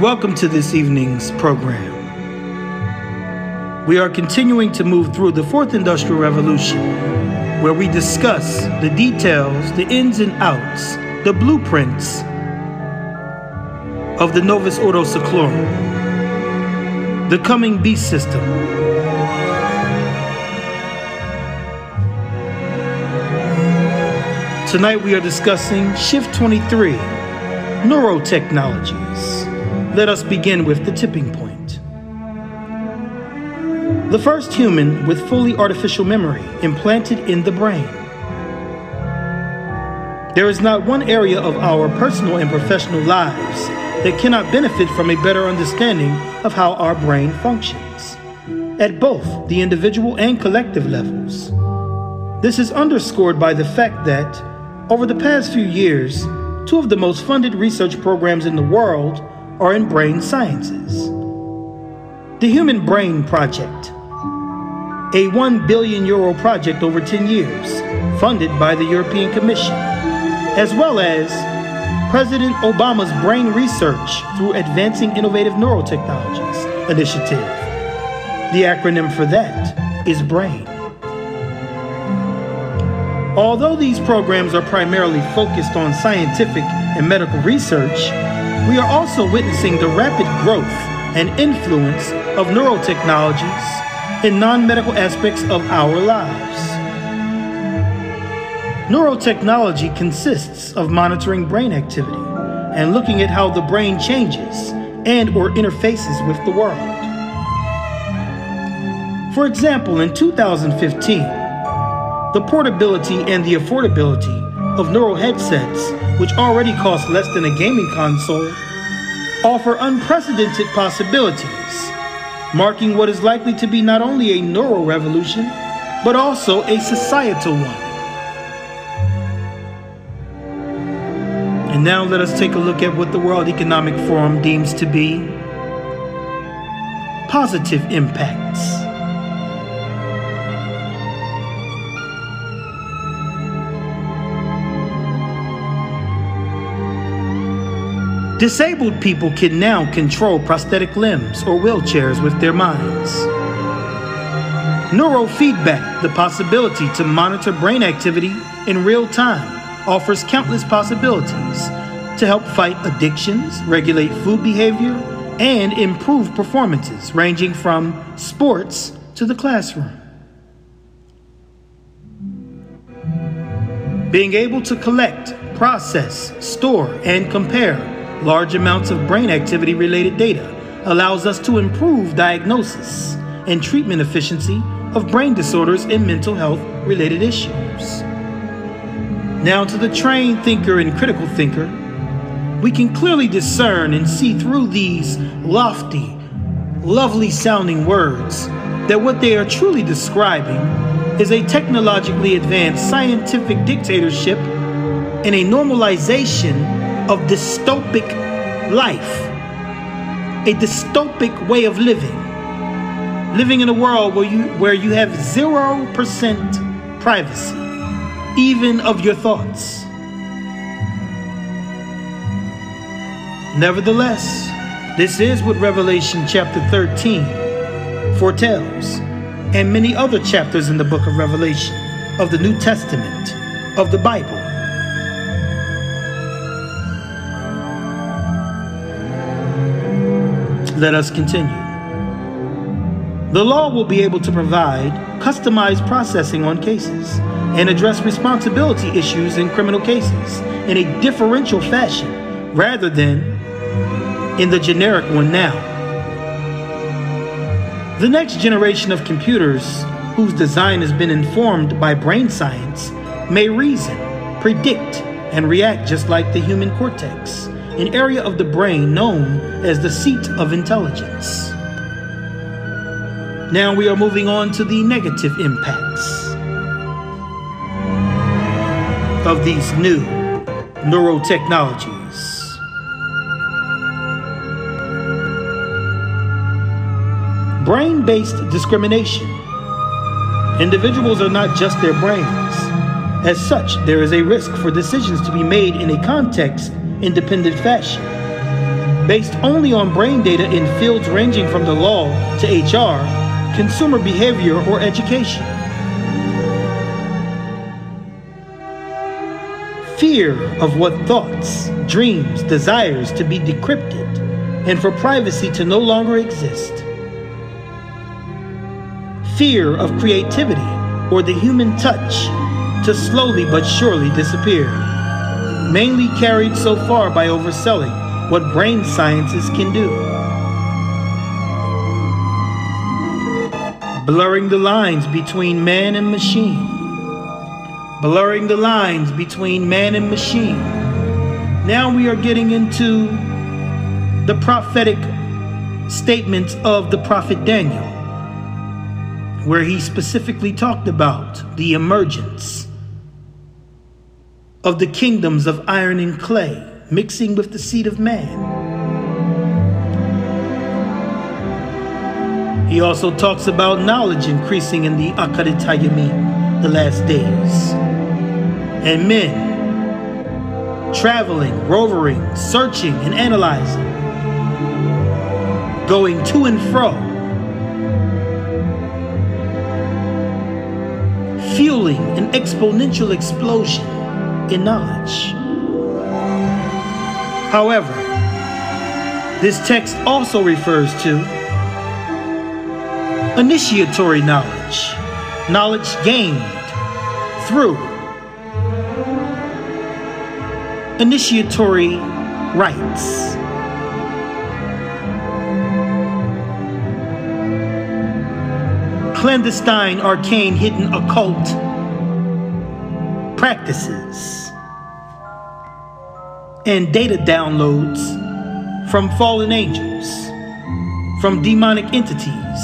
Welcome to this evening's program. We are continuing to move through the fourth industrial revolution, where we discuss the details, the ins and outs, the blueprints of the Novus Ordo Seclorum, the coming beast system. Tonight we are discussing Shift 23 Neurotechnologies. Let us begin with the tipping point. The first human with fully artificial memory implanted in the brain. There is not one area of our personal and professional lives that cannot benefit from a better understanding of how our brain functions, at both the individual and collective levels. This is underscored by the fact that, over the past few years, two of the most funded research programs in the world are in brain sciences. The Human Brain Project, a 1 billion euro project over 10 years, funded by the European Commission, as well as President Obama's Brain Research through Advancing Innovative Neurotechnologies initiative. The acronym for that is BRAIN. Although these programs are primarily focused on scientific and medical research, we are also witnessing the rapid growth and influence of neurotechnologies in non medical aspects of our lives. Neurotechnology consists of monitoring brain activity and looking at how the brain changes and or interfaces with the world. For example, in 2015, the portability and the affordability of neural headsets, which already cost less than a gaming console, offer unprecedented possibilities, marking what is likely to be not only a neural revolution, but also a societal one. And now let us take a look at what the World Economic Forum deems to be positive impacts. Disabled people can now control prosthetic limbs or wheelchairs with their minds. Neurofeedback, the possibility to monitor brain activity in real time, offers countless possibilities to help fight addictions, regulate food behavior, and improve performances ranging from sports to the classroom. Being able to collect, process, store, and compare large amounts of brain activity related data allows us to improve diagnosis and treatment efficiency of brain disorders and mental health related issues. Now, to the trained thinker and critical thinker, we can clearly discern and see through these lofty, lovely sounding words that what they are truly describing is a technologically advanced scientific dictatorship and a normalization of dystopic life, a dystopic way of living. Living in a world where you where you have 0% privacy, even of your thoughts. Nevertheless, this is what Revelation chapter 13 foretells, and many other chapters in the book of Revelation, of the New Testament, of the Bible. Let us continue. The law will be able to provide customized processing on cases and address responsibility issues in criminal cases in a differential fashion rather than in the generic one now. The next generation of computers, whose design has been informed by brain science, may reason, predict, and react just like the human cortex an area of the brain known as the seat of intelligence. Now we are moving on to the negative impacts of these new neurotechnologies. Brain based discrimination. Individuals are not just their brains. As such, there is a risk for decisions to be made in a context independent fashion. based only on brain data in fields ranging from the law to HR, consumer behavior, or education. Fear of what thoughts, dreams, desires to be decrypted, and for privacy to no longer exist. Fear of creativity or the human touch to slowly but surely disappear, mainly carried so far by overselling what brain sciences can do. Blurring the lines between man and machine blurring the lines between man and machine. Now we are getting into the prophetic statements of the prophet Daniel, where he specifically talked about the emergence of the kingdoms of iron and clay mixing with the seed of man. He also talks about knowledge increasing in the Akharit HaYamim, the last days and men traveling, rovering, searching, and analyzing, going to and fro, fueling an exponential explosion in knowledge. However, this text also refers to initiatory knowledge, knowledge gained through initiatory rites. Clandestine, arcane, hidden, occult practices and data downloads from fallen angels, from demonic entities,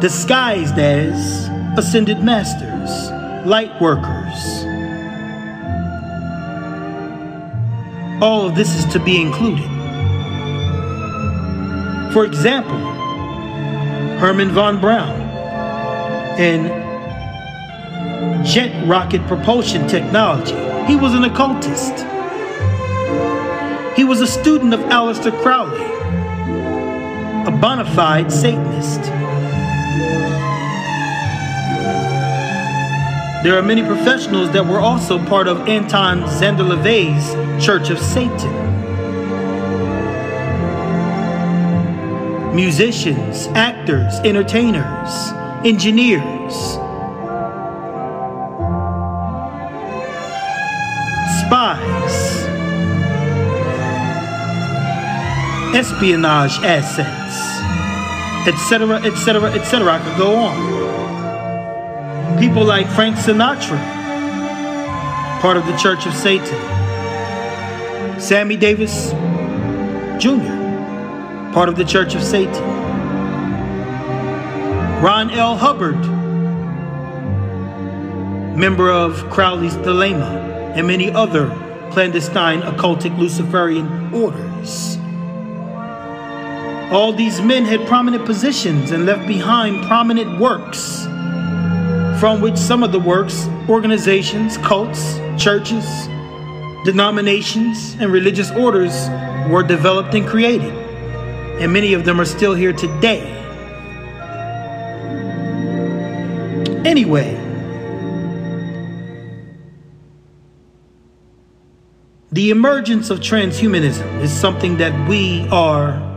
disguised as ascended masters, light workers all of this is to be included. For example, Herman von Braun and jet rocket propulsion technology. He was an occultist. He was a student of Aleister Crowley, a bona fide Satanist. There are many professionals that were also part of Anton Szandor Church of Satan. Musicians, actors, entertainers, engineers, espionage assets, etc., etc., etc. I could go on. People like Frank Sinatra, part of the Church of Satan. Sammy Davis Jr., part of the Church of Satan. Ron L. Hubbard, member of Crowley's Thelema, and many other clandestine occultic Luciferian orders. All these men had prominent positions and left behind prominent works from which some of the works, organizations, cults, churches, denominations, and religious orders were developed and created. And many of them are still here today. Anyway, the emergence of transhumanism is something that we are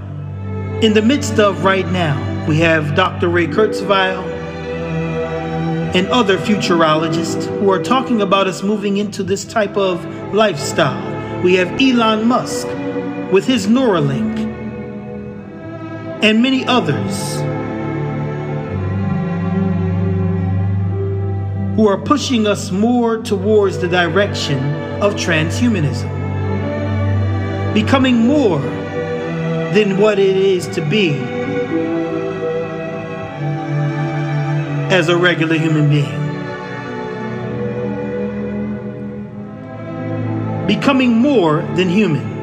in the midst of right now. We have Dr. Ray Kurzweil and other futurologists who are talking about us moving into this type of lifestyle. We have Elon Musk with his Neuralink and many others who are pushing us more towards the direction of transhumanism, becoming more than what it is to be as a regular human being. Becoming more than human.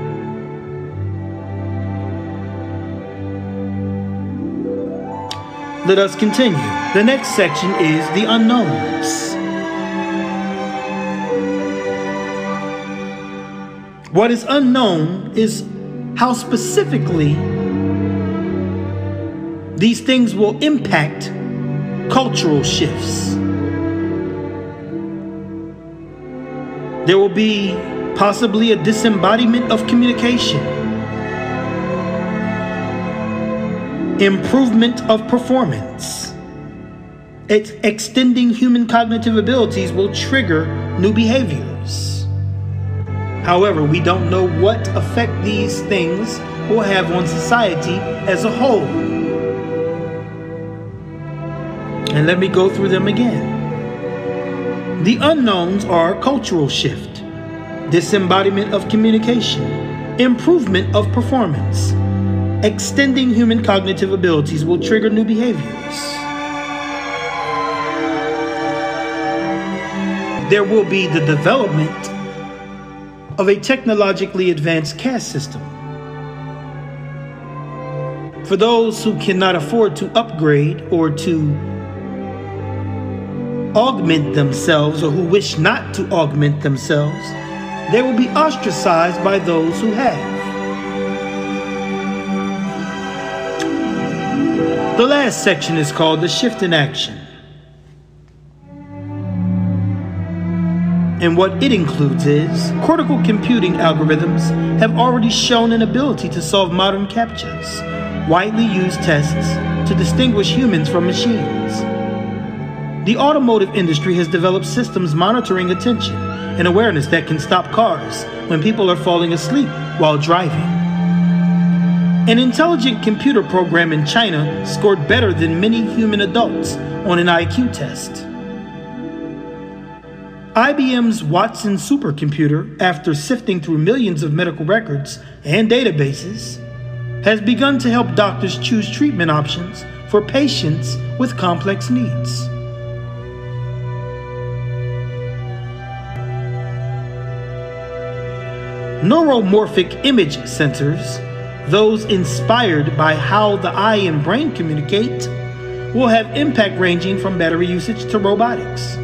Let us continue. The next section is the unknowns. What is unknown is how specifically these things will impact cultural shifts. There will be possibly a disembodiment of communication, improvement of performance. It's extending human cognitive abilities will trigger new behaviors. However, we don't know what effect these things will have on society as a whole. And let me go through them again. The unknowns are cultural shift, disembodiment of communication, improvement of performance. Extending human cognitive abilities will trigger new behaviors. There will be the development of a technologically advanced caste system. For those who cannot afford to upgrade or to augment themselves or who wish not to augment themselves, they will be ostracized by those who have. The last section is called the shift in action. And what it includes is cortical computing algorithms have already shown an ability to solve modern CAPTCHAs, widely used tests to distinguish humans from machines. The automotive industry has developed systems monitoring attention and awareness that can stop cars when people are falling asleep while driving. An intelligent computer program in China scored better than many human adults on an IQ test. IBM's Watson supercomputer, after sifting through millions of medical records and databases, has begun to help doctors choose treatment options for patients with complex needs. Neuromorphic image sensors, those inspired by how the eye and brain communicate, will have impact ranging from battery usage to robotics.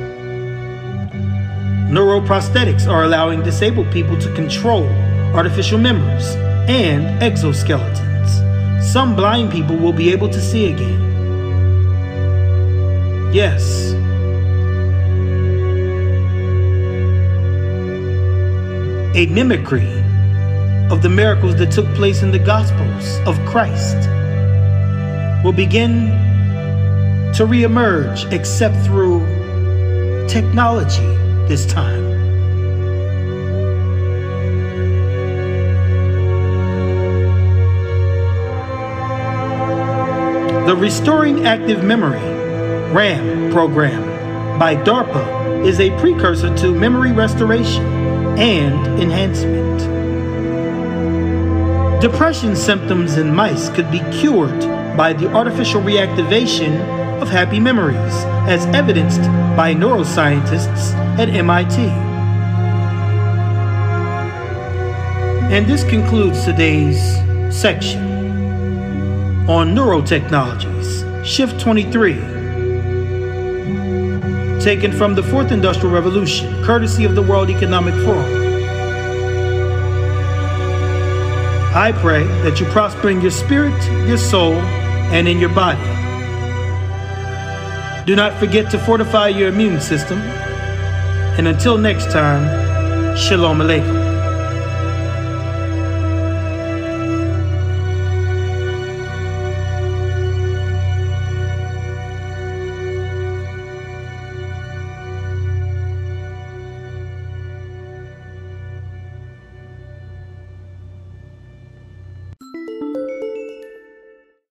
Neuroprosthetics are allowing disabled people to control artificial members and exoskeletons. Some blind people will be able to see again. Yes, a mimicry of the miracles that took place in the Gospels of Christ will begin to reemerge, except through technology this time. The Restoring Active Memory RAM program by DARPA is a precursor to memory restoration and enhancement. Depression symptoms in mice could be cured by the artificial reactivation of happy memories, as evidenced by neuroscientists at MIT. And this concludes today's section on neurotechnologies, Shift 23 taken from the Fourth Industrial Revolution, courtesy of the World Economic Forum. I pray that you prosper in your spirit, your soul, and in your body. Do not forget to fortify your immune system. And until next time, Shalom Aleichem.